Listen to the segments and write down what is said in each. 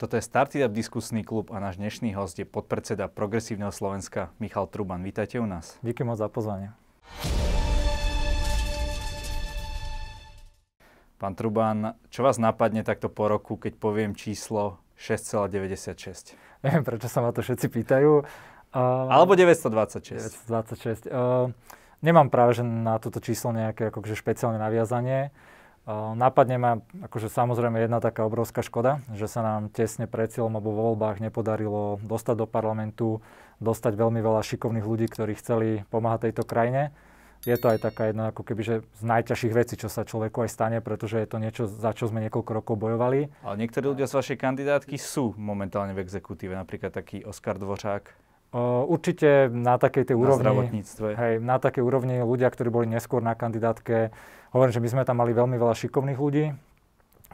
Toto je Startup diskusný klub a náš dnešný host je podpredseda Progresívneho Slovenska Michal Truban. Vítajte u nás. Díky moc za pozvanie. Pán Truban, čo vás napadne takto po roku, keď poviem číslo 6,96? Neviem, prečo sa ma to všetci pýtajú. Uh, Alebo 926. 926. Uh, nemám práve že na toto číslo nejaké akože špeciálne naviazanie. Nápadne ma akože samozrejme jedna taká obrovská škoda, že sa nám tesne pred cieľom alebo vo voľbách nepodarilo dostať do parlamentu, dostať veľmi veľa šikovných ľudí, ktorí chceli pomáhať tejto krajine. Je to aj taká jedna ako keby, že z najťažších vecí, čo sa človeku aj stane, pretože je to niečo, za čo sme niekoľko rokov bojovali. Ale niektorí ľudia z vašej kandidátky sú momentálne v exekutíve, napríklad taký Oskar Dvořák. určite na takej tej na úrovni, zdravotníctve. hej, na takej úrovni ľudia, ktorí boli neskôr na kandidátke, Hovorím, že my sme tam mali veľmi veľa šikovných ľudí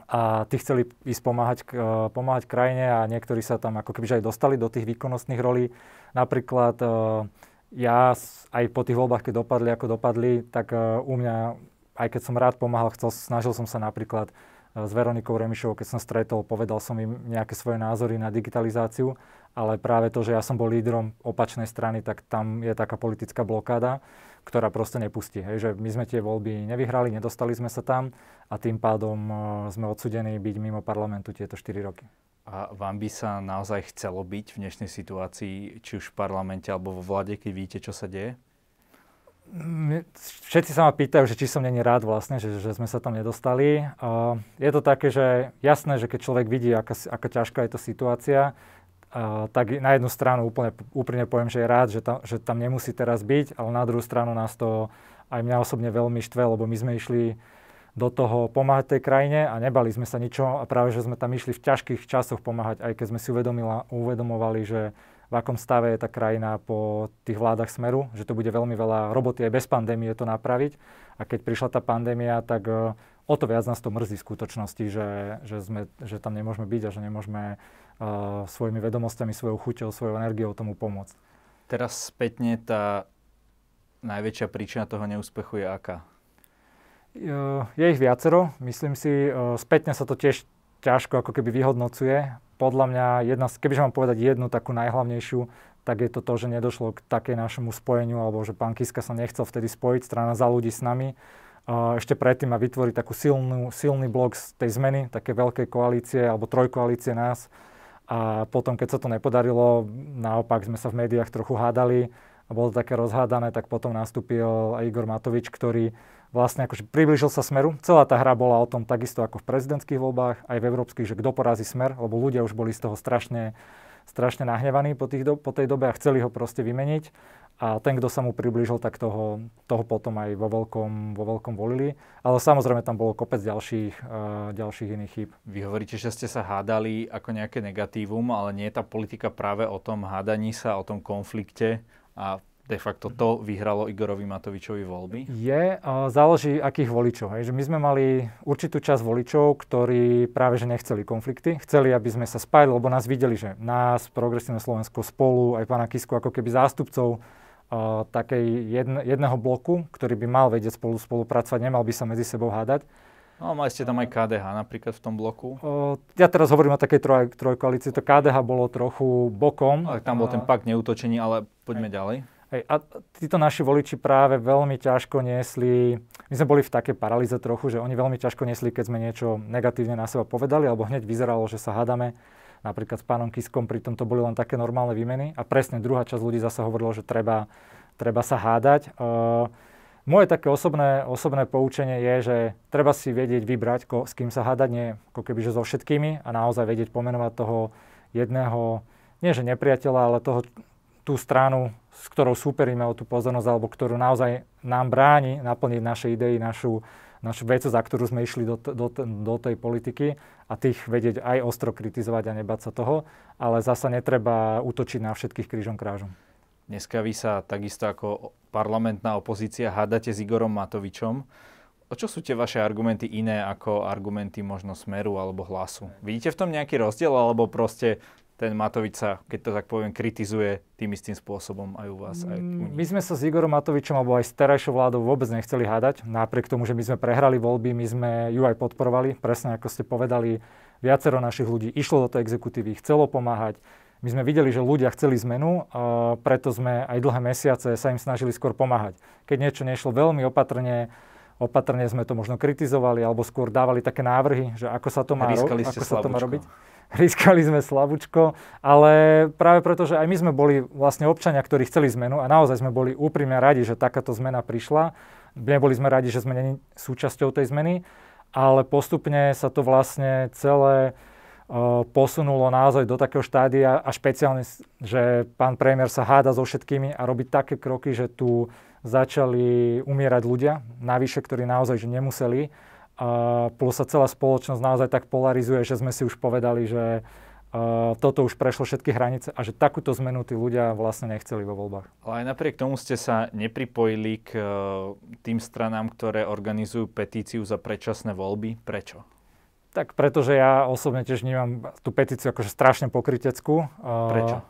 a tí chceli ísť pomáhať, uh, pomáhať krajine a niektorí sa tam ako keby aj dostali do tých výkonnostných rolí. Napríklad uh, ja aj po tých voľbách, keď dopadli, ako dopadli, tak uh, u mňa, aj keď som rád pomáhal, chcel, snažil som sa napríklad s Veronikou Remišovou, keď som stretol, povedal som im nejaké svoje názory na digitalizáciu, ale práve to, že ja som bol lídrom opačnej strany, tak tam je taká politická blokáda ktorá proste nepustí. Hej, že my sme tie voľby nevyhrali, nedostali sme sa tam a tým pádom uh, sme odsudení byť mimo parlamentu tieto 4 roky. A vám by sa naozaj chcelo byť v dnešnej situácii, či už v parlamente alebo vo vláde, keď vidíte, čo sa deje? Všetci sa ma pýtajú, že či som není rád vlastne, že, že sme sa tam nedostali. Uh, je to také, že jasné, že keď človek vidí, aká, aká ťažká je to situácia, Tak na jednu stranu úplne, úprimne poviem, že je rád, že tam, že tam nemusí teraz byť, ale na druhú stranu nás to aj mňa osobne veľmi štve, lebo my sme išli do toho pomáhať tej krajine a nebali sme sa ničo a práve, že sme tam išli v ťažkých časoch pomáhať, aj keď sme si uvedomovali, že v akom stave je tá krajina po tých vládach Smeru, že to bude veľmi veľa roboty aj bez pandémie to napraviť. A keď prišla tá pandémia, tak uh, o to viac nás to mrzí v skutočnosti, že, že, sme, že tam nemôžeme byť a že nemôžeme uh, svojimi vedomostami, svojou chuťou, svojou energiou tomu pomôcť. Teraz spätne tá najväčšia príčina toho neúspechu je aká? Je ich viacero. Myslím si, spätne sa to tiež ťažko ako keby vyhodnocuje. Podľa mňa, jedna, kebyže mám povedať jednu takú najhlavnejšiu, tak je to to, že nedošlo k takej našemu spojeniu, alebo že pán Kiska sa nechcel vtedy spojiť, strana za ľudí s nami. Ešte predtým a vytvoriť takú silnú, silný blok z tej zmeny, také veľkej koalície alebo trojkoalície nás, a potom, keď sa to nepodarilo, naopak sme sa v médiách trochu hádali a bolo to také rozhádané, tak potom nastúpil Igor Matovič, ktorý vlastne akože približil sa Smeru. Celá tá hra bola o tom takisto ako v prezidentských voľbách, aj v európskych, že kto porazí Smer, lebo ľudia už boli z toho strašne, strašne nahnevaní po, tých do, po tej dobe a chceli ho proste vymeniť a ten, kto sa mu priblížil, tak toho, toho potom aj vo veľkom, vo veľkom volili. Ale samozrejme tam bolo kopec ďalších, uh, ďalších iných chýb. Vy hovoríte, že ste sa hádali ako nejaké negatívum, ale nie je tá politika práve o tom hádaní sa, o tom konflikte a de facto to vyhralo Igorovi Matovičovi voľby? Je, záleží akých voličov. Hej. Že my sme mali určitú časť voličov, ktorí práve že nechceli konflikty. Chceli, aby sme sa spájali, lebo nás videli, že nás, Progresívne Slovensko spolu, aj pána Kisku ako keby zástupcov uh, takej jedne, jedného bloku, ktorý by mal vedieť spolu spolupracovať, nemal by sa medzi sebou hádať. No, mali ste tam aj KDH napríklad v tom bloku? Uh, ja teraz hovorím o takej troj, trojkoalícii, to KDH bolo trochu bokom. Ale tam bol ten pakt neútočení, ale poďme aj. ďalej. Hej, a títo naši voliči práve veľmi ťažko niesli, my sme boli v takej paralýze trochu, že oni veľmi ťažko niesli, keď sme niečo negatívne na seba povedali, alebo hneď vyzeralo, že sa hádame napríklad s pánom Kiskom, pritom to boli len také normálne výmeny. A presne druhá časť ľudí zase hovorilo, že treba, treba sa hádať. Uh, moje také osobné, osobné poučenie je, že treba si vedieť vybrať, ko, s kým sa hádať, nie ako keby, že so všetkými a naozaj vedieť pomenovať toho jedného, nie že nepriateľa, ale toho, tú stranu, s ktorou súperíme o tú pozornosť, alebo ktorú naozaj nám bráni naplniť naše idei, našu, našu vecu, za ktorú sme išli do, do, do tej politiky a tých vedieť aj ostro kritizovať a nebať sa toho, ale zasa netreba útočiť na všetkých krížom krážom. Dneska vy sa takisto ako parlamentná opozícia hádate s Igorom Matovičom. O čo sú tie vaše argumenty iné ako argumenty možno Smeru alebo Hlasu? Vidíte v tom nejaký rozdiel alebo proste ten Matovič sa, keď to tak poviem, kritizuje tým istým spôsobom aj u vás, aj u nich. My sme sa s Igorom Matovičom alebo aj s terajšou vládou vôbec nechceli hádať. Napriek tomu, že my sme prehrali voľby, my sme ju aj podporovali. Presne ako ste povedali, viacero našich ľudí išlo do tej exekutívy, chcelo pomáhať. My sme videli, že ľudia chceli zmenu, preto sme aj dlhé mesiace sa im snažili skôr pomáhať. Keď niečo nešlo veľmi opatrne, opatrne sme to možno kritizovali, alebo skôr dávali také návrhy, že ako sa to má, ro- ako sa to má robiť. Riskali sme slabúčko, ale práve preto, že aj my sme boli vlastne občania, ktorí chceli zmenu a naozaj sme boli úprimne radi, že takáto zmena prišla. Neboli sme radi, že sme není súčasťou tej zmeny, ale postupne sa to vlastne celé posunulo naozaj do takého štádia a špeciálne, že pán premiér sa háda so všetkými a robí také kroky, že tu začali umierať ľudia, navyše, ktorí naozaj že nemuseli. A plus sa celá spoločnosť naozaj tak polarizuje, že sme si už povedali, že Uh, toto už prešlo všetky hranice a že takúto zmenu tí ľudia vlastne nechceli vo voľbách. Ale aj napriek tomu ste sa nepripojili k uh, tým stranám, ktoré organizujú petíciu za predčasné voľby. Prečo? Tak pretože ja osobne tiež vnímam tú petíciu akože strašne pokryteckú. Prečo?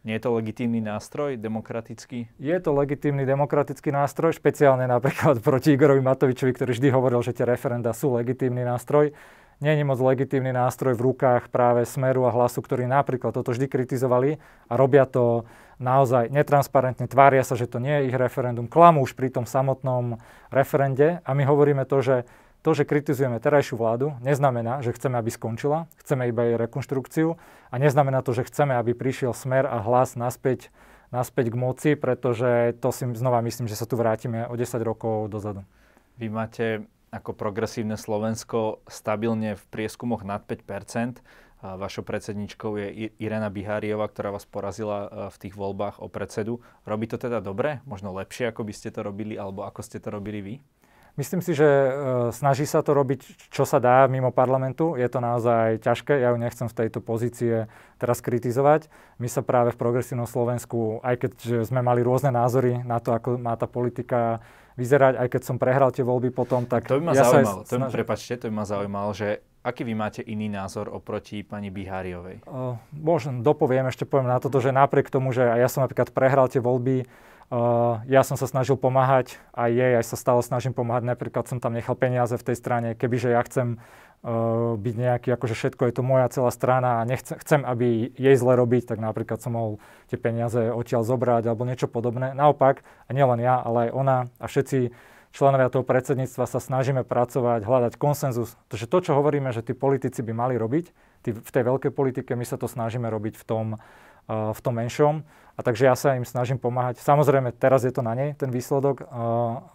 Nie je to legitímny nástroj, demokratický? Je to legitímny demokratický nástroj, špeciálne napríklad proti Igorovi Matovičovi, ktorý vždy hovoril, že tie referenda sú legitímny nástroj. Nie je moc legitímny nástroj v rukách práve Smeru a Hlasu, ktorí napríklad toto vždy kritizovali a robia to naozaj netransparentne, tvária sa, že to nie je ich referendum, klamú už pri tom samotnom referende a my hovoríme to, že to, že kritizujeme terajšiu vládu, neznamená, že chceme, aby skončila, chceme iba jej rekonštrukciu a neznamená to, že chceme, aby prišiel smer a hlas naspäť, naspäť k moci, pretože to si znova myslím, že sa tu vrátime o 10 rokov dozadu. Vy máte ako progresívne Slovensko stabilne v prieskumoch nad 5 a Vašou predsedničkou je Irena Biháriová, ktorá vás porazila e, v tých voľbách o predsedu. Robí to teda dobre? Možno lepšie, ako by ste to robili, alebo ako ste to robili vy? Myslím si, že e, snaží sa to robiť, čo sa dá mimo parlamentu. Je to naozaj ťažké, ja ju nechcem v tejto pozície teraz kritizovať. My sa práve v progresívnom Slovensku, aj keď sme mali rôzne názory na to, ako má tá politika vyzerať, aj keď som prehral tie voľby potom, tak... To by ma ja zaujímalo, to by, prepačte, to by ma zaujímalo, že aký vy máte iný názor oproti pani Biháriovej? Uh, možno dopoviem, ešte poviem na toto, že napriek tomu, že ja som napríklad prehral tie voľby, ja som sa snažil pomáhať aj jej, aj sa stále snažím pomáhať. Napríklad som tam nechal peniaze v tej strane, kebyže ja chcem uh, byť nejaký, akože všetko je to moja celá strana a nechcem, chcem, aby jej zle robiť, tak napríklad som mohol tie peniaze odtiaľ zobrať alebo niečo podobné. Naopak, a nielen ja, ale aj ona a všetci členovia toho predsedníctva sa snažíme pracovať, hľadať konsenzus. Takže to, čo hovoríme, že tí politici by mali robiť, tí, v tej veľkej politike my sa to snažíme robiť v tom, uh, v tom menšom. A takže ja sa im snažím pomáhať. Samozrejme, teraz je to na nej, ten výsledok,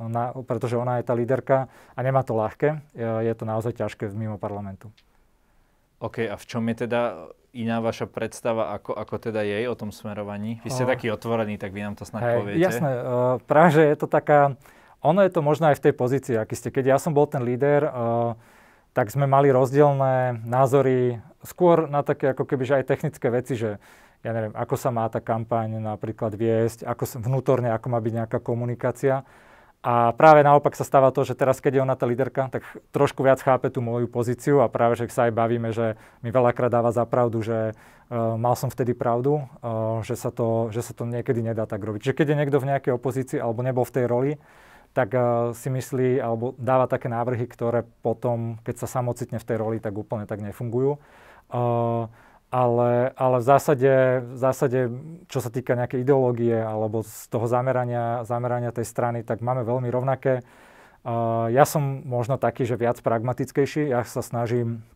na, pretože ona je tá líderka a nemá to ľahké. Je to naozaj ťažké mimo parlamentu. OK, a v čom je teda iná vaša predstava, ako, ako teda jej o tom smerovaní? Vy ste uh, taký otvorený, tak vy nám to snad hej, poviete. Jasné, uh, práve, že je to taká, ono je to možno aj v tej pozícii, aký ste. Keď ja som bol ten líder, uh, tak sme mali rozdielne názory skôr na také ako keby, že aj technické veci, že ja neviem, ako sa má tá kampaň napríklad viesť, ako sa, vnútorne, ako má byť nejaká komunikácia. A práve naopak sa stáva to, že teraz, keď je ona tá líderka, tak trošku viac chápe tú moju pozíciu a práve, že sa aj bavíme, že mi veľakrát dáva za pravdu, že uh, mal som vtedy pravdu, uh, že, sa to, že sa to niekedy nedá tak robiť. Že keď je niekto v nejakej opozícii alebo nebol v tej roli, tak uh, si myslí alebo dáva také návrhy, ktoré potom, keď sa samocitne v tej roli, tak úplne tak nefungujú. Uh, ale, ale v, zásade, v zásade, čo sa týka nejakej ideológie alebo z toho zamerania, zamerania tej strany, tak máme veľmi rovnaké. Uh, ja som možno taký, že viac pragmatickejší. Ja sa snažím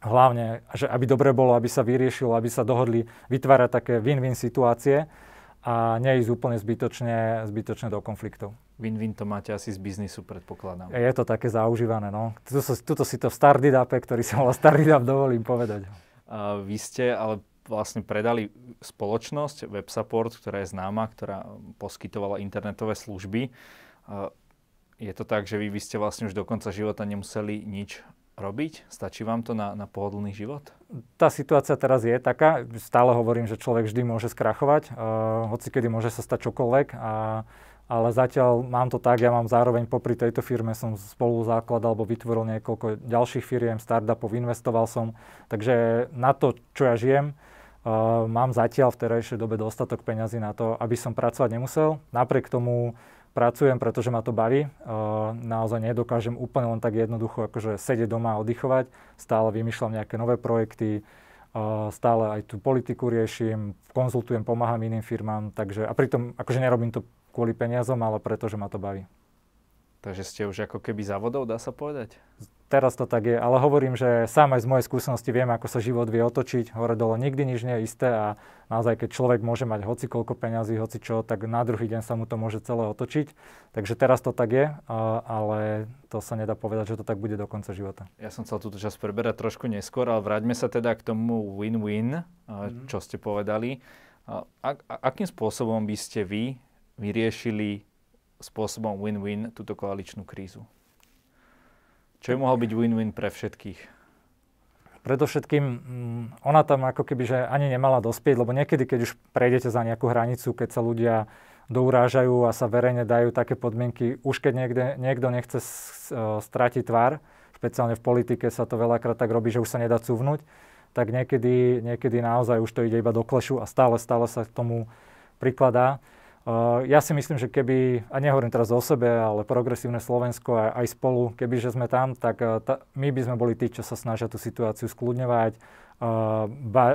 hlavne, že aby dobre bolo, aby sa vyriešilo, aby sa dohodli vytvárať také win-win situácie a neísť úplne zbytočne, zbytočne do konfliktov. Win-win to máte asi z biznisu, predpokladám. Je to také zaužívané, no. Tuto, tuto si to v Stardidape, ktorý sa volá Stardidap, dovolím povedať. Vy ste ale vlastne predali spoločnosť WebSupport, ktorá je známa, ktorá poskytovala internetové služby. Je to tak, že vy, vy ste vlastne už do konca života nemuseli nič robiť? Stačí vám to na, na pohodlný život? Tá situácia teraz je taká, stále hovorím, že človek vždy môže skrachovať, uh, hoci kedy môže sa stať čokoľvek a ale zatiaľ mám to tak, ja mám zároveň popri tejto firme som spolu základal alebo vytvoril niekoľko ďalších firiem, startupov, investoval som, takže na to, čo ja žijem, uh, mám zatiaľ v terajšej dobe dostatok peňazí na to, aby som pracovať nemusel. Napriek tomu pracujem, pretože ma to baví. Naozaj nedokážem úplne len tak jednoducho akože sedieť doma a oddychovať. Stále vymýšľam nejaké nové projekty, stále aj tú politiku riešim, konzultujem, pomáham iným firmám. Takže, a pritom akože nerobím to kvôli peniazom, ale preto, že ma to baví. Takže ste už ako keby závodov, dá sa povedať? teraz to tak je, ale hovorím, že sám aj z mojej skúsenosti viem, ako sa život vie otočiť. Hore dole nikdy nič nie je isté a naozaj, keď človek môže mať hoci koľko peňazí, hoci čo, tak na druhý deň sa mu to môže celé otočiť. Takže teraz to tak je, ale to sa nedá povedať, že to tak bude do konca života. Ja som chcel túto časť preberať trošku neskôr, ale vráťme sa teda k tomu win-win, mm-hmm. čo ste povedali. A, akým spôsobom by ste vy vyriešili spôsobom win-win túto koaličnú krízu? Čo by mohol byť win-win pre všetkých? Predovšetkým mm, ona tam ako keby, že ani nemala dospieť, lebo niekedy, keď už prejdete za nejakú hranicu, keď sa ľudia dourážajú a sa verejne dajú také podmienky, už keď niekde, niekto nechce e, stratiť tvár, špeciálne v politike sa to veľakrát tak robí, že už sa nedá cuvnúť, tak niekedy, niekedy naozaj už to ide iba do klešu a stále, stále sa k tomu prikladá. Uh, ja si myslím, že keby, a nehovorím teraz o sebe, ale progresívne Slovensko aj, aj spolu, keby že sme tam, tak uh, ta, my by sme boli tí, čo sa snažia tú situáciu skľudňovať, uh,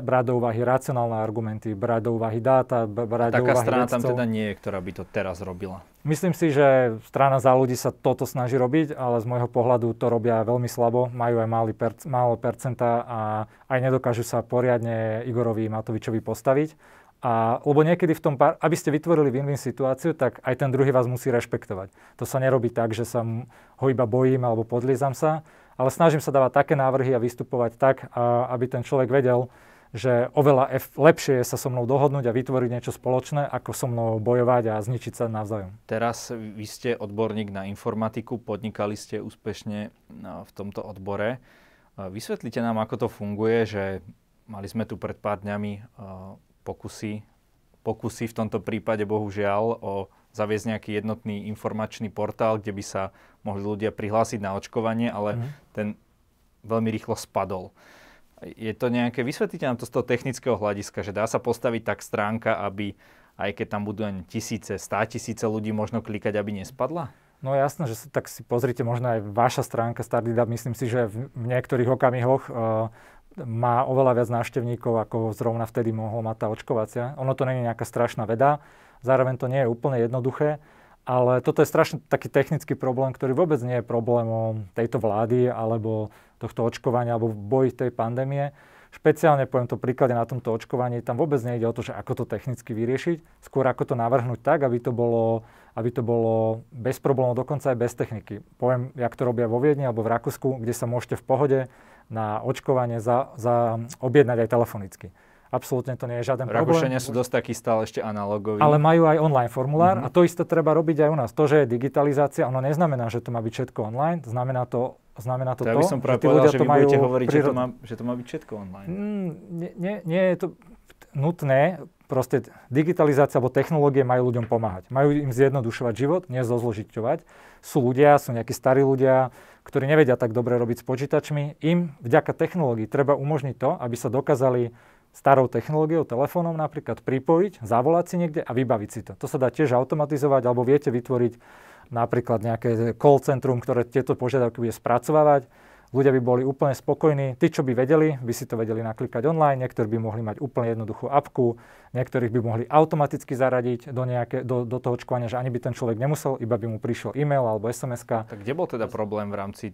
brať do úvahy racionálne argumenty, brať do úvahy dáta, brať Taká do úvahy strana vedcov. tam teda nie je, ktorá by to teraz robila. Myslím si, že strana za ľudí sa toto snaží robiť, ale z môjho pohľadu to robia veľmi slabo, majú aj malý perc- málo percenta a aj nedokážu sa poriadne Igorovi Matovičovi postaviť. A, lebo niekedy v tom, pár, aby ste vytvorili win-win situáciu, tak aj ten druhý vás musí rešpektovať. To sa nerobí tak, že sa ho iba bojím alebo podliezam sa, ale snažím sa dávať také návrhy a vystupovať tak, a, aby ten človek vedel, že oveľa F, lepšie je sa so mnou dohodnúť a vytvoriť niečo spoločné, ako so mnou bojovať a zničiť sa navzájom. Teraz vy ste odborník na informatiku, podnikali ste úspešne v tomto odbore. Vysvetlite nám, ako to funguje, že mali sme tu pred pár dňami pokusy, pokusy v tomto prípade bohužiaľ o zaviesť nejaký jednotný informačný portál, kde by sa mohli ľudia prihlásiť na očkovanie, ale mm. ten veľmi rýchlo spadol. Je to nejaké, vysvetlite nám to z toho technického hľadiska, že dá sa postaviť tak stránka, aby aj keď tam budú len tisíce, stá tisíce ľudí možno klikať, aby nespadla? No jasné, že tak si pozrite možno aj vaša stránka Startup, myslím si, že v, v niektorých okamihoch uh, má oveľa viac návštevníkov, ako zrovna vtedy mohol mať tá očkovacia. Ono to nie je nejaká strašná veda, zároveň to nie je úplne jednoduché, ale toto je strašne taký technický problém, ktorý vôbec nie je problémom tejto vlády alebo tohto očkovania alebo boji tej pandémie. Špeciálne poviem to príklade na tomto očkovaní, tam vôbec nejde o to, že ako to technicky vyriešiť, skôr ako to navrhnúť tak, aby to bolo, aby to bolo bez problémov, dokonca aj bez techniky. Poviem, jak to robia vo Viedni alebo v Rakúsku, kde sa môžete v pohode na očkovanie za, za objednať aj telefonicky. Absolútne to nie je žiaden problém. Rakúšania sú dosť takí stále ešte analogoví. Ale majú aj online formulár mm-hmm. a to isté treba robiť aj u nás. To, že je digitalizácia, ono neznamená, že to má byť všetko online. Znamená to, znamená to, to, by som práve že tí ľudia že to majú hovoriť, prirod... že, to má, že to má byť všetko online. Mm, nie, nie, nie je to nutné. Proste digitalizácia alebo technológie majú ľuďom pomáhať. Majú im zjednodušovať život, nie zozložiťovať. Sú ľudia, sú nejakí starí ľudia, ktorí nevedia tak dobre robiť s počítačmi. Im vďaka technológii treba umožniť to, aby sa dokázali starou technológiou, telefónom napríklad pripojiť, zavolať si niekde a vybaviť si to. To sa dá tiež automatizovať, alebo viete vytvoriť napríklad nejaké call centrum, ktoré tieto požiadavky bude spracovávať ľudia by boli úplne spokojní. Tí, čo by vedeli, by si to vedeli naklikať online, niektorí by mohli mať úplne jednoduchú apku, niektorých by mohli automaticky zaradiť do, nejaké, do, do toho očkovania, že ani by ten človek nemusel, iba by mu prišiel e-mail alebo sms Tak kde bol teda problém v rámci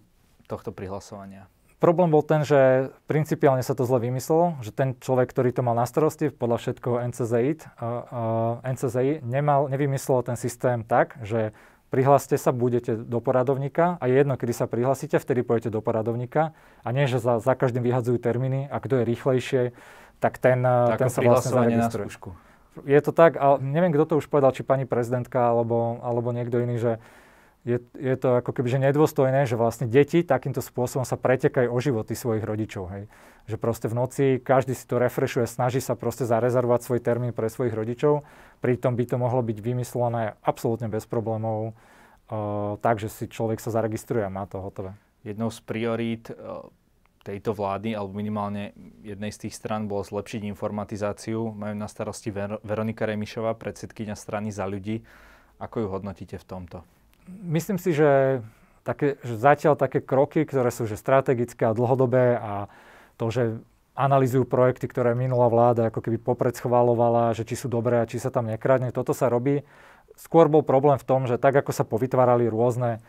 tohto prihlasovania? Problém bol ten, že principiálne sa to zle vymyslelo, že ten človek, ktorý to mal na starosti, podľa všetkoho NCZI, uh, uh, NCZI nemal, nevymyslel ten systém tak, že prihláste sa, budete do poradovníka. A je jedno, kedy sa prihlásite, vtedy pôjdete do poradovníka. A nie, že za, za každým vyhadzujú termíny a kto je rýchlejšie, tak ten, tak ten sa vlastne zaregistruje. Je to tak, ale neviem, kto to už povedal, či pani prezidentka alebo, alebo niekto iný, že je, je to ako keby že nedôstojné, že vlastne deti takýmto spôsobom sa pretekajú o životy svojich rodičov. Hej. Že proste v noci každý si to refreshuje, snaží sa proste zarezervovať svoj termín pre svojich rodičov, pritom by to mohlo byť vymyslené absolútne bez problémov, uh, tak, že si človek sa zaregistruje a má to hotové. Jednou z priorít uh, tejto vlády, alebo minimálne jednej z tých stran, bolo zlepšiť informatizáciu. Majú na starosti Ver- Veronika Remišová, predsedkynia strany za ľudí Ako ju hodnotíte v tomto? Myslím si, že, také, že zatiaľ také kroky, ktoré sú že strategické a dlhodobé a to, že analizujú projekty, ktoré minulá vláda ako keby popred schválovala, že či sú dobré a či sa tam nekradne. Toto sa robí. Skôr bol problém v tom, že tak ako sa povytvárali rôzne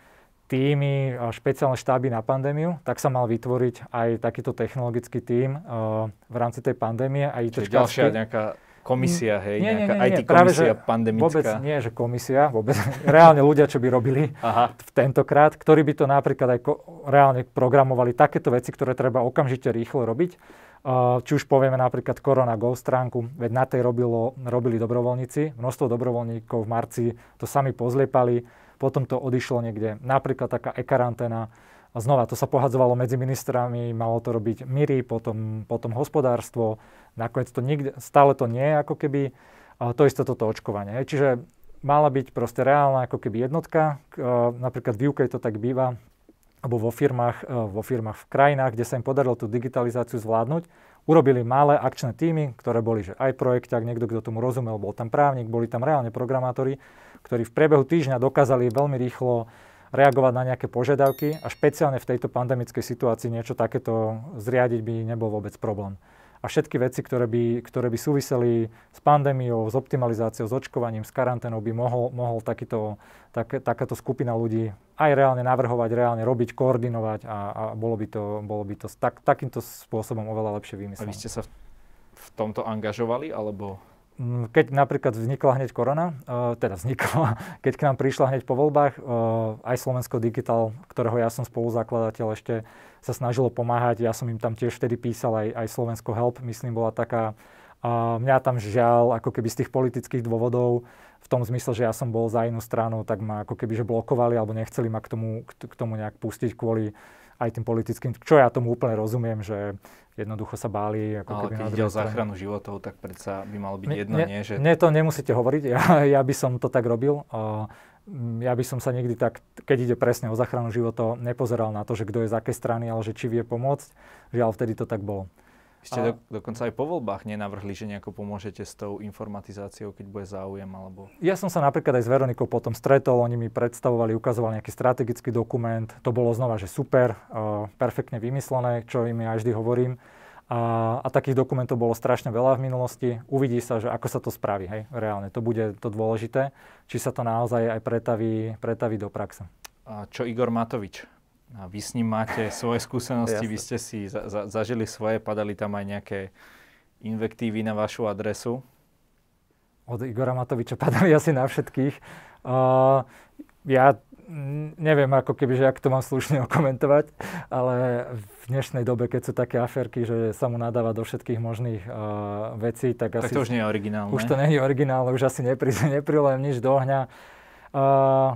týmy, špeciálne štáby na pandémiu, tak sa mal vytvoriť aj takýto technologický tím uh, v rámci tej pandémie. Aj Čiže ďalšia nejaká komisia, hej, nie, nejaká nie, nie, IT práve, komisia že pandemická. Vôbec nie, že komisia, vôbec reálne ľudia, čo by robili Aha. v tentokrát, ktorí by to napríklad aj ko- reálne programovali takéto veci, ktoré treba okamžite rýchlo robiť. Uh, či už povieme napríklad Corona Go stránku, veď na tej robilo, robili dobrovoľníci, množstvo dobrovoľníkov v marci to sami pozliepali, potom to odišlo niekde, napríklad taká e-karanténa, a znova, to sa pohadzovalo medzi ministrami, malo to robiť Miri, potom, potom hospodárstvo, nakoniec to nikde, stále to nie je ako keby to isté toto očkovanie. Čiže mala byť proste reálna ako keby jednotka, napríklad v UK to tak býva, alebo vo firmách, vo firmách v krajinách, kde sa im podarilo tú digitalizáciu zvládnuť, urobili malé akčné týmy, ktoré boli, že aj projekťák, niekto, kto tomu rozumel, bol tam právnik, boli tam reálne programátori, ktorí v priebehu týždňa dokázali veľmi rýchlo reagovať na nejaké požiadavky a špeciálne v tejto pandemickej situácii niečo takéto zriadiť by nebol vôbec problém. A všetky veci, ktoré by, ktoré by súviseli s pandémiou, s optimalizáciou, s očkovaním, s karanténou, by mohol, mohol takýto, tak, takáto skupina ľudí aj reálne navrhovať, reálne robiť, koordinovať a, a bolo by to, bolo by to tak, takýmto spôsobom oveľa lepšie vymyslené. A vy ste sa v, tomto angažovali, alebo keď napríklad vznikla hneď korona, uh, teda vznikla, keď k nám prišla hneď po voľbách, uh, aj Slovensko Digital, ktorého ja som spoluzakladateľ, ešte sa snažilo pomáhať. Ja som im tam tiež vtedy písal, aj, aj Slovensko Help, myslím, bola taká. Mňa tam žiaľ, ako keby z tých politických dôvodov, v tom zmysle, že ja som bol za inú stranu, tak ma ako keby že blokovali alebo nechceli ma k tomu, k tomu nejak pustiť kvôli aj tým politickým, čo ja tomu úplne rozumiem, že jednoducho sa báli. Ako Ale keď ide o záchranu životov, tak predsa by malo byť jedno, ne, nie? Že... Mne to nemusíte hovoriť, ja, ja by som to tak robil. Uh, ja by som sa nikdy tak, keď ide presne o záchranu životov, nepozeral na to, že kto je z akej strany, ale že či vie pomôcť. Žiaľ, vtedy to tak bolo. Ste do, dokonca aj po voľbách nenavrhli, že nejako pomôžete s tou informatizáciou, keď bude záujem? Alebo... Ja som sa napríklad aj s Veronikou potom stretol, oni mi predstavovali, ukazovali nejaký strategický dokument. To bolo znova, že super, uh, perfektne vymyslené, čo im ja vždy hovorím. A, a takých dokumentov bolo strašne veľa v minulosti. Uvidí sa, že ako sa to spraví, hej, reálne. To bude to dôležité, či sa to naozaj aj pretaví, pretaví do praxe. A čo Igor Matovič? A vy s ním máte svoje skúsenosti, vy ste si za, za, zažili svoje, padali tam aj nejaké invektívy na vašu adresu. Od Igora Matoviča padali asi na všetkých. Uh, ja neviem, ako keby, že ak to mám slušne okomentovať, ale v dnešnej dobe, keď sú také aferky, že sa mu nadáva do všetkých možných uh, vecí, tak, tak asi... to už nie je originálne. Už to nie je originálne, už asi nepri, neprilujem nič do ohňa. Uh,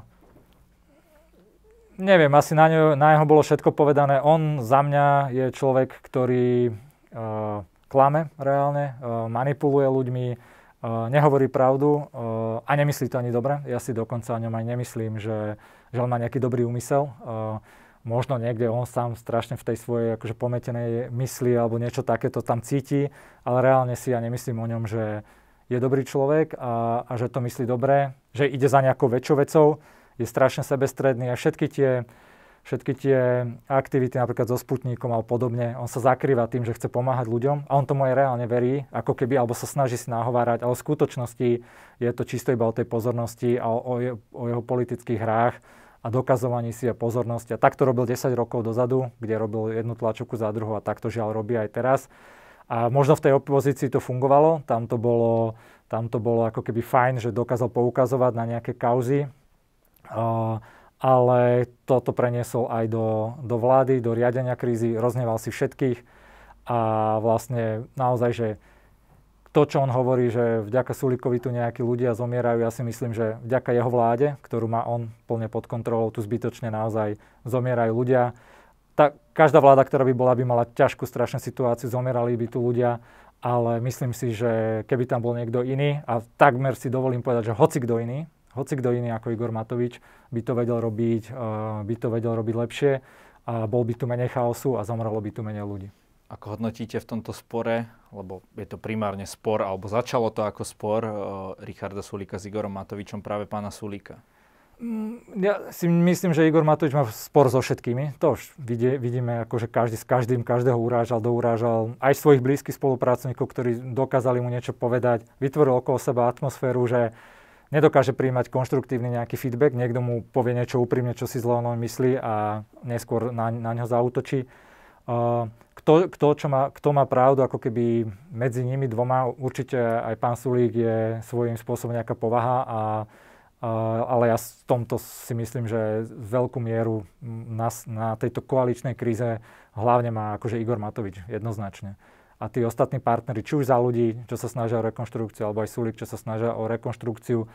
neviem, asi na, ňo, na jeho bolo všetko povedané. On za mňa je človek, ktorý uh, klame reálne, uh, manipuluje ľuďmi, uh, nehovorí pravdu uh, a nemyslí to ani dobre. Ja si dokonca o ňom aj nemyslím, že, že on má nejaký dobrý úmysel. Uh, možno niekde on sám strašne v tej svojej akože pometenej mysli alebo niečo takéto tam cíti, ale reálne si ja nemyslím o ňom, že je dobrý človek a, a že to myslí dobre, že ide za nejakou väčšou vecou je strašne sebestredný a všetky tie, všetky tie aktivity napríklad so Sputníkom alebo podobne, on sa zakrýva tým, že chce pomáhať ľuďom a on tomu aj reálne verí, ako keby, alebo sa snaží si nahovárať, ale v skutočnosti je to čisto iba o tej pozornosti a o, o, o jeho politických hrách a dokazovaní si a pozornosti. A tak robil 10 rokov dozadu, kde robil jednu tlačovku za druhou a takto žiaľ robí aj teraz. A možno v tej opozícii to fungovalo, tam to bolo, tam to bolo ako keby fajn, že dokázal poukazovať na nejaké kauzy, ale toto preniesol aj do, do vlády, do riadenia krízy, rozneval si všetkých a vlastne naozaj, že to, čo on hovorí, že vďaka Sulikovi tu nejakí ľudia zomierajú, ja si myslím, že vďaka jeho vláde, ktorú má on plne pod kontrolou, tu zbytočne naozaj zomierajú ľudia. Tá, každá vláda, ktorá by bola, by mala ťažkú, strašnú situáciu, zomierali by tu ľudia, ale myslím si, že keby tam bol niekto iný, a takmer si dovolím povedať, že hoci kto iný, hoci kto iný ako Igor Matovič by to vedel robiť, uh, by to vedel robiť lepšie a bol by tu menej chaosu a zomrelo by tu menej ľudí. Ako hodnotíte v tomto spore, lebo je to primárne spor, alebo začalo to ako spor uh, Richarda Sulíka s Igorom Matovičom, práve pána Sulíka? Mm, ja si myslím, že Igor Matovič má spor so všetkými. To už vidie, vidíme, ako že každý s každým každého urážal, dourážal. Aj svojich blízkych spolupracovníkov, ktorí dokázali mu niečo povedať. Vytvoril okolo seba atmosféru, že nedokáže príjmať konštruktívny nejaký feedback. Niekto mu povie niečo úprimne, čo si zle on myslí a neskôr na, na ňo zautočí. Kto, kto, čo má, kto má pravdu, ako keby medzi nimi dvoma, určite aj pán Sulík je svojím spôsobom nejaká povaha, a, a, ale ja v tomto si myslím, že veľkú mieru na, na tejto koaličnej kríze hlavne má akože Igor Matovič jednoznačne. A tí ostatní partnery, či už za ľudí, čo sa snažia o rekonštrukciu, alebo aj Sulík, čo sa snažia o rekonštrukciu,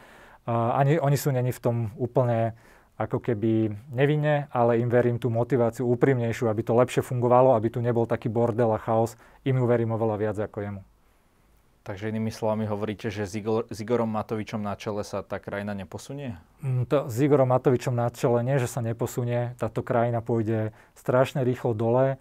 ani oni sú není v tom úplne ako keby nevinne, ale im verím tú motiváciu úprimnejšiu, aby to lepšie fungovalo, aby tu nebol taký bordel a chaos. Im ju verím oveľa viac ako jemu. Takže inými slovami hovoríte, že s, Igor, s Igorom Matovičom na čele sa tá krajina neposunie? Mm, to, s Igorom Matovičom na čele nie, že sa neposunie. Táto krajina pôjde strašne rýchlo dole.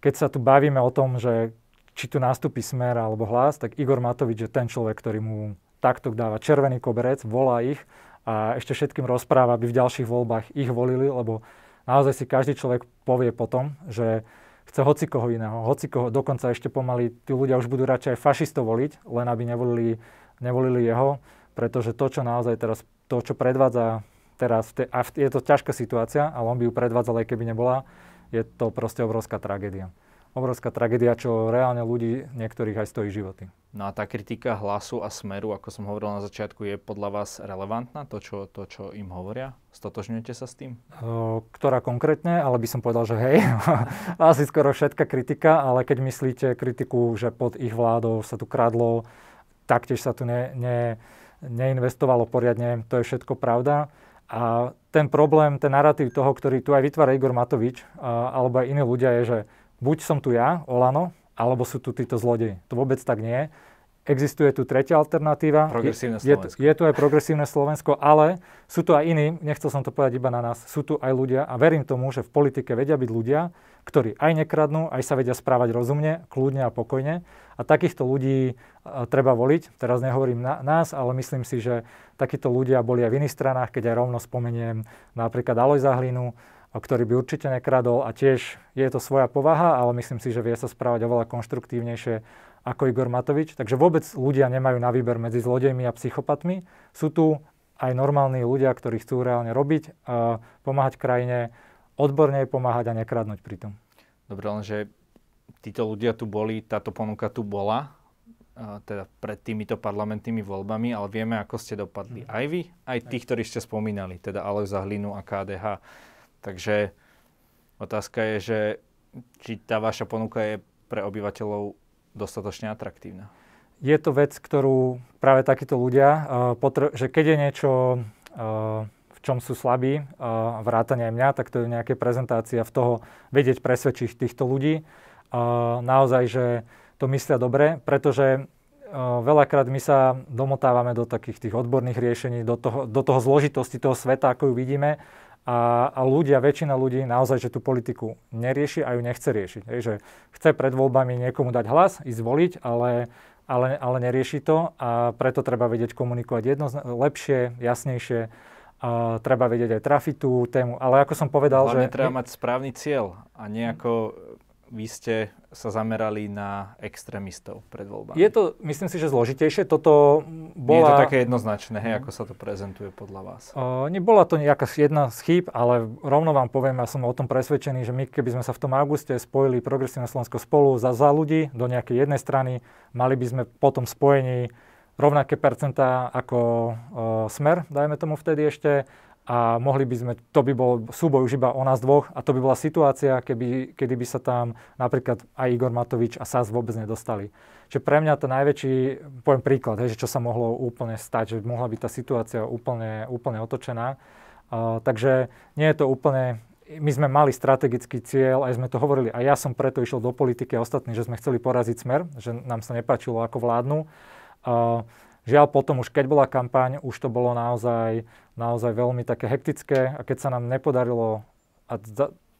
Keď sa tu bavíme o tom, že či tu nástupí smer alebo hlas, tak Igor Matovič je ten človek, ktorý mu takto dáva červený koberec, volá ich a ešte všetkým rozpráva, aby v ďalších voľbách ich volili, lebo naozaj si každý človek povie potom, že chce hoci koho iného, hoci koho, dokonca ešte pomaly tí ľudia už budú radšej fašistov voliť, len aby nevolili, nevolili jeho, pretože to, čo naozaj teraz, to, čo predvádza teraz, a je to ťažká situácia, ale on by ju predvádzal aj keby nebola, je to proste obrovská tragédia obrovská tragédia, čo reálne ľudí niektorých aj stojí životy. No a tá kritika hlasu a smeru, ako som hovoril na začiatku, je podľa vás relevantná, to čo, to, čo im hovoria? Stotožňujete sa s tým? Ktorá konkrétne, ale by som povedal, že hej, asi skoro všetká kritika, ale keď myslíte kritiku, že pod ich vládou sa tu kradlo, taktiež sa tu ne, ne, neinvestovalo poriadne, to je všetko pravda. A ten problém, ten narratív toho, ktorý tu aj vytvára Igor Matovič, alebo aj iní ľudia, je, že buď som tu ja, Olano, alebo sú tu títo zlodeji. To vôbec tak nie. Existuje tu tretia alternatíva. Progresívne Slovensko. Je, je tu aj progresívne Slovensko, ale sú tu aj iní, nechcel som to povedať iba na nás, sú tu aj ľudia a verím tomu, že v politike vedia byť ľudia, ktorí aj nekradnú, aj sa vedia správať rozumne, kľudne a pokojne. A takýchto ľudí a, treba voliť. Teraz nehovorím na, nás, ale myslím si, že takíto ľudia boli aj v iných stranách, keď aj rovno spomeniem napríklad Aloj Zahlinu, ktorý by určite nekradol a tiež je to svoja povaha, ale myslím si, že vie sa správať oveľa konštruktívnejšie ako Igor Matovič. Takže vôbec ľudia nemajú na výber medzi zlodejmi a psychopatmi. Sú tu aj normálni ľudia, ktorí chcú reálne robiť, a pomáhať krajine, odborne pomáhať a nekradnúť pritom. Dobre, lenže títo ľudia tu boli, táto ponuka tu bola, teda pred týmito parlamentnými voľbami, ale vieme, ako ste dopadli. Aj vy, aj tí, ktorí ste spomínali, teda Aleš Zahlinu a KDH. Takže otázka je, že či tá vaša ponuka je pre obyvateľov dostatočne atraktívna. Je to vec, ktorú práve takíto ľudia, uh, potr- že keď je niečo, uh, čom sú slabí, uh, vrátane aj mňa, tak to je nejaká prezentácia v toho vedieť presvedčiť týchto ľudí. Uh, naozaj, že to myslia dobre, pretože veľakrát my sa domotávame do takých tých odborných riešení, do toho, do toho zložitosti toho sveta, ako ju vidíme a, a ľudia, väčšina ľudí naozaj, že tú politiku nerieši a ju nechce riešiť. Hej, že chce pred voľbami niekomu dať hlas, ísť voliť, ale, ale, ale nerieši to a preto treba vedieť komunikovať jedno, lepšie, jasnejšie. A treba vedieť aj trafiť tú tému. Ale ako som povedal, Hlavne že... treba mať správny cieľ a nejako vy ste sa zamerali na extrémistov pred voľbami. Je to, myslím si, že zložitejšie. Toto bola... Nie je to také jednoznačné, hej, ako sa to prezentuje podľa vás? Uh, nebola to nejaká jedna z chýb, ale rovno vám poviem, ja som o tom presvedčený, že my, keby sme sa v tom auguste spojili Progresívne Slovensko spolu za, za ľudí do nejakej jednej strany, mali by sme potom spojení rovnaké percentá ako uh, Smer, dajme tomu vtedy ešte, a mohli by sme, to by bol súboj už iba o nás dvoch a to by bola situácia, keby, kedy by sa tam napríklad aj Igor Matovič a SAS vôbec nedostali. Čiže pre mňa to najväčší, poviem príklad, hej, že čo sa mohlo úplne stať, že mohla byť tá situácia úplne, úplne otočená. Uh, takže nie je to úplne, my sme mali strategický cieľ, aj sme to hovorili, a ja som preto išiel do politiky a ostatní, že sme chceli poraziť smer, že nám sa nepáčilo ako vládnu. Uh, Žiaľ potom už keď bola kampaň, už to bolo naozaj, naozaj veľmi také hektické a keď sa nám nepodarilo, a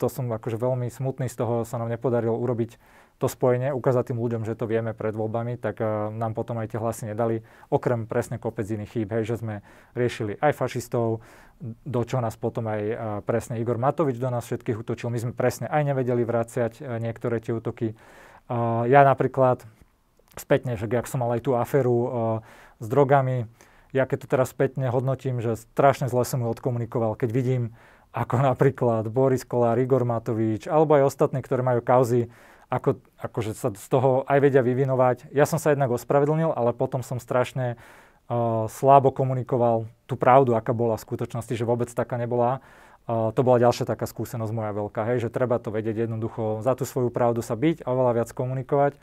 to som akože veľmi smutný z toho, sa nám nepodarilo urobiť to spojenie, ukázať tým ľuďom, že to vieme pred voľbami, tak uh, nám potom aj tie hlasy nedali. Okrem presne kopec iných chýb, hej, že sme riešili aj fašistov, do čo nás potom aj uh, presne Igor Matovič do nás všetkých utočil. My sme presne aj nevedeli vraciať uh, niektoré tie útoky. Uh, ja napríklad spätne, že ak som mal aj tú aféru uh, s drogami, ja keď to teraz spätne hodnotím, že strašne zle som ju odkomunikoval, keď vidím, ako napríklad Boris Kolár, Igor Matovič, alebo aj ostatní, ktorí majú kauzy, ako, akože sa z toho aj vedia vyvinovať. Ja som sa jednak ospravedlnil, ale potom som strašne uh, slabo komunikoval tú pravdu, aká bola v skutočnosti, že vôbec taká nebola. Uh, to bola ďalšia taká skúsenosť moja veľká, hej, že treba to vedieť jednoducho, za tú svoju pravdu sa byť a oveľa viac komunikovať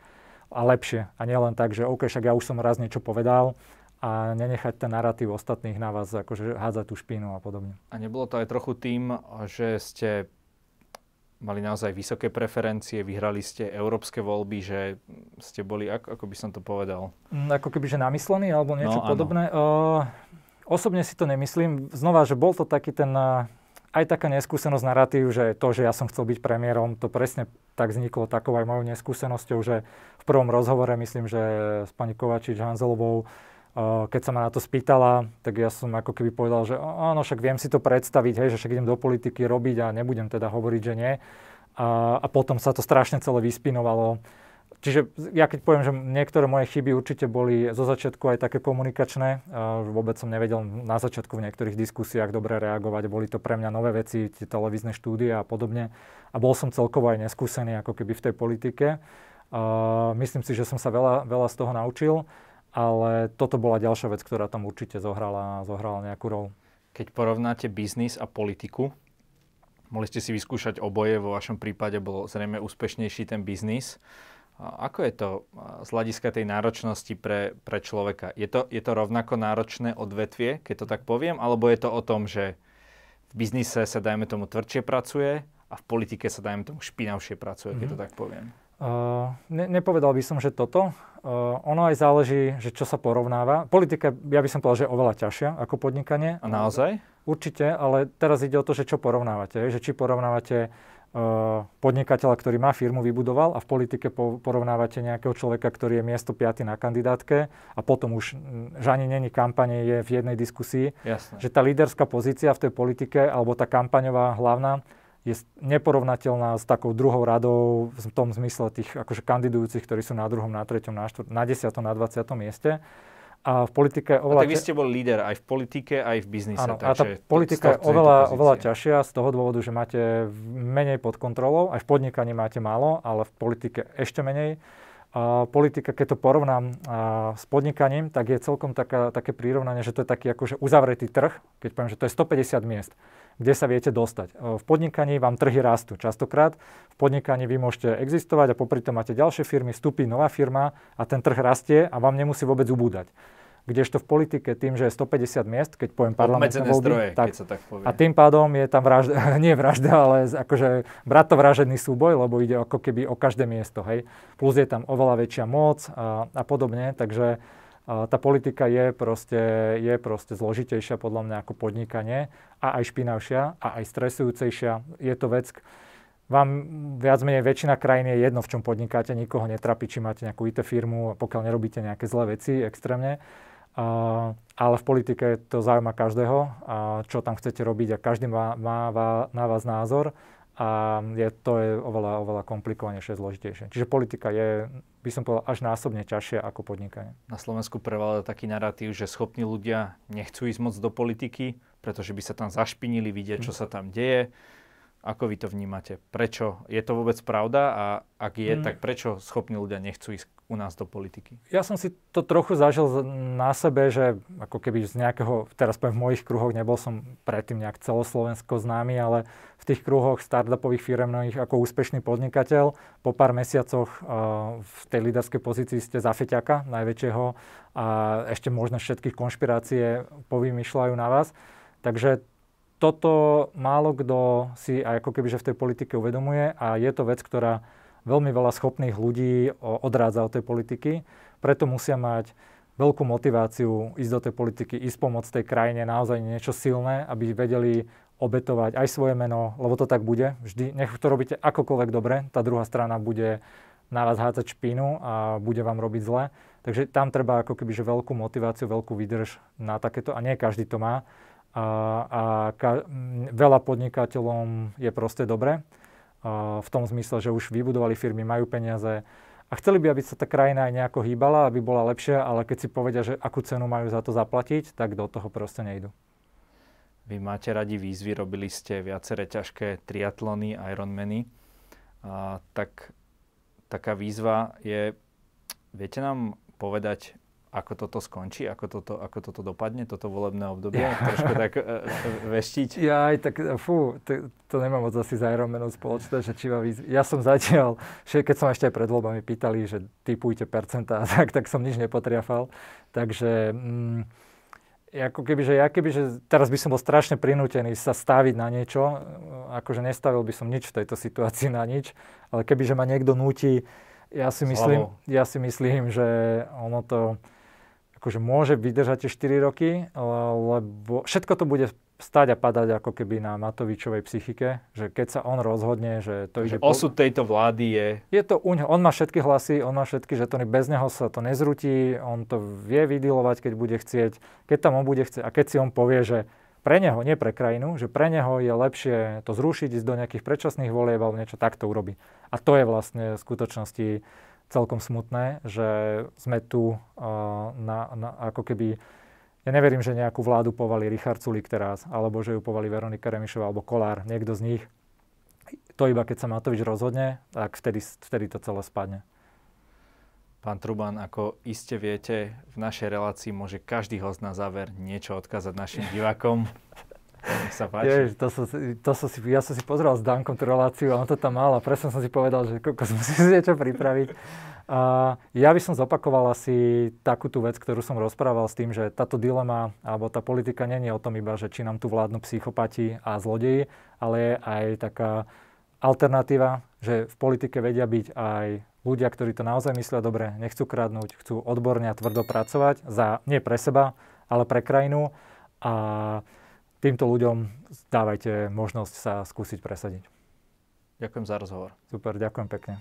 a lepšie. A nielen tak, že OK, však ja už som raz niečo povedal, a nenechať ten narratív ostatných na vás akože hádzať tú špínu a podobne. A nebolo to aj trochu tým, že ste mali naozaj vysoké preferencie, vyhrali ste európske voľby, že ste boli, ako, ako by som to povedal? Mm, ako keby, že namyslení alebo niečo no, podobné. Uh, osobne si to nemyslím. Znova, že bol to taký ten, aj taká neskúsenosť narratív, že to, že ja som chcel byť premiérom, to presne tak vzniklo takou aj mojou neskúsenosťou, že v prvom rozhovore, myslím, že s pani Kovačič Hanzelovou, keď sa ma na to spýtala, tak ja som ako keby povedal, že áno, však viem si to predstaviť, hej, že však idem do politiky robiť a nebudem teda hovoriť, že nie. A, a potom sa to strašne celé vyspinovalo. Čiže ja keď poviem, že niektoré moje chyby určite boli zo začiatku aj také komunikačné, vôbec som nevedel na začiatku v niektorých diskusiách dobre reagovať, boli to pre mňa nové veci, tie televízne štúdie a podobne. A bol som celkovo aj neskúsený ako keby v tej politike. Myslím si, že som sa veľa, veľa z toho naučil ale toto bola ďalšia vec, ktorá tam určite zohrala, zohrala nejakú rolu. Keď porovnáte biznis a politiku, mohli ste si vyskúšať oboje, vo vašom prípade bol zrejme úspešnejší ten biznis. Ako je to z hľadiska tej náročnosti pre, pre človeka? Je to, je to rovnako náročné odvetvie, keď to tak poviem, alebo je to o tom, že v biznise sa, dajme tomu, tvrdšie pracuje a v politike sa, dajme tomu, špinavšie pracuje, keď mm-hmm. to mhm. tak poviem? Uh, ne, nepovedal by som, že toto. Uh, ono aj záleží, že čo sa porovnáva. Politika, ja by som povedal, že je oveľa ťažšia ako podnikanie. A naozaj? Určite, ale teraz ide o to, že čo porovnávate. Že či porovnávate podnikateľa, ktorý má firmu, vybudoval a v politike po, porovnávate nejakého človeka, ktorý je miesto 5 na kandidátke a potom už, že ani není kampane, je v jednej diskusii. Jasne. Že tá líderská pozícia v tej politike alebo tá kampaňová hlavná je neporovnateľná s takou druhou radou v tom zmysle tých akože kandidujúcich, ktorí sú na druhom, na treťom, na, štvrt, na desiatom, na 20. mieste. A v politike oveľa... A tak vy ste bol líder aj v politike, aj v biznise. Áno, a tá politika je oveľa, oveľa ťažšia z toho dôvodu, že máte menej pod kontrolou, aj v podnikaní máte málo, ale v politike ešte menej. A politika, keď to porovnám a, s podnikaním, tak je celkom taká, také prirovnanie, že to je taký akože uzavretý trh, keď poviem, že to je 150 miest kde sa viete dostať. V podnikaní vám trhy rastú častokrát. V podnikaní vy môžete existovať a popri tom máte ďalšie firmy, vstupí nová firma a ten trh rastie a vám nemusí vôbec ubúdať. Kdežto v politike tým, že je 150 miest, keď poviem parlamentné voľby, tak, keď sa tak povie. a tým pádom je tam vražda, nie vražda, ale akože vražedný súboj, lebo ide ako keby o každé miesto, hej. Plus je tam oveľa väčšia moc a, a podobne, takže tá politika je proste, je proste zložitejšia podľa mňa ako podnikanie a aj špinavšia a aj stresujúcejšia. Je to vec, vám viac menej väčšina krajín je jedno, v čom podnikáte, nikoho netrapí, či máte nejakú IT firmu, pokiaľ nerobíte nejaké zlé veci extrémne. Uh, ale v politike to zaujíma každého, uh, čo tam chcete robiť a každý má, má na vás názor a je, to je oveľa, oveľa komplikovanejšie, zložitejšie. Čiže politika je, by som povedal, až násobne ťažšia ako podnikanie. Na Slovensku preváľa taký narratív, že schopní ľudia nechcú ísť moc do politiky, pretože by sa tam zašpinili, vidieť, čo hm. sa tam deje. Ako vy to vnímate? Prečo? Je to vôbec pravda? A ak je, hmm. tak prečo schopní ľudia nechcú ísť u nás do politiky? Ja som si to trochu zažil na sebe, že ako keby z nejakého, teraz poviem v mojich kruhoch, nebol som predtým nejak celoslovensko známy, ale v tých kruhoch startupových firmných ako úspešný podnikateľ, po pár mesiacoch uh, v tej líderskej pozícii ste za feťaka najväčšieho a ešte možno všetky konšpirácie povymýšľajú na vás. Takže toto málo kto si aj ako keby v tej politike uvedomuje a je to vec, ktorá veľmi veľa schopných ľudí odrádza od tej politiky, preto musia mať veľkú motiváciu ísť do tej politiky, ísť pomôcť tej krajine, naozaj niečo silné, aby vedeli obetovať aj svoje meno, lebo to tak bude. Vždy, nech to robíte akokoľvek dobre, tá druhá strana bude na vás hádzať špínu a bude vám robiť zle. Takže tam treba ako keby veľkú motiváciu, veľkú výdrž na takéto a nie každý to má. A, a ka, veľa podnikateľom je proste dobre a v tom zmysle, že už vybudovali firmy, majú peniaze a chceli by, aby sa tá krajina aj nejako hýbala, aby bola lepšia, ale keď si povedia, že akú cenu majú za to zaplatiť, tak do toho proste nejdu. Vy máte radi výzvy, robili ste viaceré ťažké triatlony, Ironmany. A, tak taká výzva je, viete nám povedať, ako toto skončí, ako toto, ako toto dopadne, toto volebné obdobie? Ja. Trošku tak e, e, veštiť? Ja aj tak, fú, to, to nemám moc asi s Ironmanom spoločné, že či ma výzvy. Ja som zatiaľ, keď som ešte aj pred voľbami pýtali, že typujte percentá, tak, tak som nič nepotriafal. Takže mm, ako keby, že ja keby, že teraz by som bol strašne prinútený sa staviť na niečo, akože nestavil by som nič v tejto situácii na nič, ale keby, že ma niekto núti, ja si myslím, ja si myslím, že ono to, akože môže vydržať tie 4 roky, lebo všetko to bude stať a padať ako keby na Matovičovej psychike, že keď sa on rozhodne, že to ide... Osud po... tejto vlády je... Je to u neho, on má všetky hlasy, on má všetky žetony, bez neho sa to nezrutí, on to vie vydilovať, keď bude chcieť, keď tam on bude chcieť a keď si on povie, že pre neho, nie pre krajinu, že pre neho je lepšie to zrušiť, ísť do nejakých predčasných volieb alebo niečo takto urobiť. A to je vlastne v skutočnosti celkom smutné, že sme tu uh, na, na, ako keby... Ja neverím, že nejakú vládu povali Richard Sulik teraz, alebo že ju povali Veronika Remišová alebo Kolár, niekto z nich. To iba keď sa Matovič rozhodne, tak vtedy, vtedy to celé spadne. Pán Truban, ako iste viete, v našej relácii môže každý host na záver niečo odkázať našim divákom. Sa páči. Jež, to som, to som si, ja som si pozrel s Dankom tú reláciu a on to tam mal a presne som si povedal, že kokos musím si niečo pripraviť. A ja by som zopakoval asi takú tú vec, ktorú som rozprával s tým, že táto dilema alebo tá politika nie je o tom iba, že či nám tu vládnu psychopati a zlodeji, ale je aj taká alternatíva, že v politike vedia byť aj ľudia, ktorí to naozaj myslia dobre, nechcú kradnúť, chcú odborne a tvrdo pracovať za, nie pre seba, ale pre krajinu a týmto ľuďom dávajte možnosť sa skúsiť presadiť. Ďakujem za rozhovor. Super, ďakujem pekne.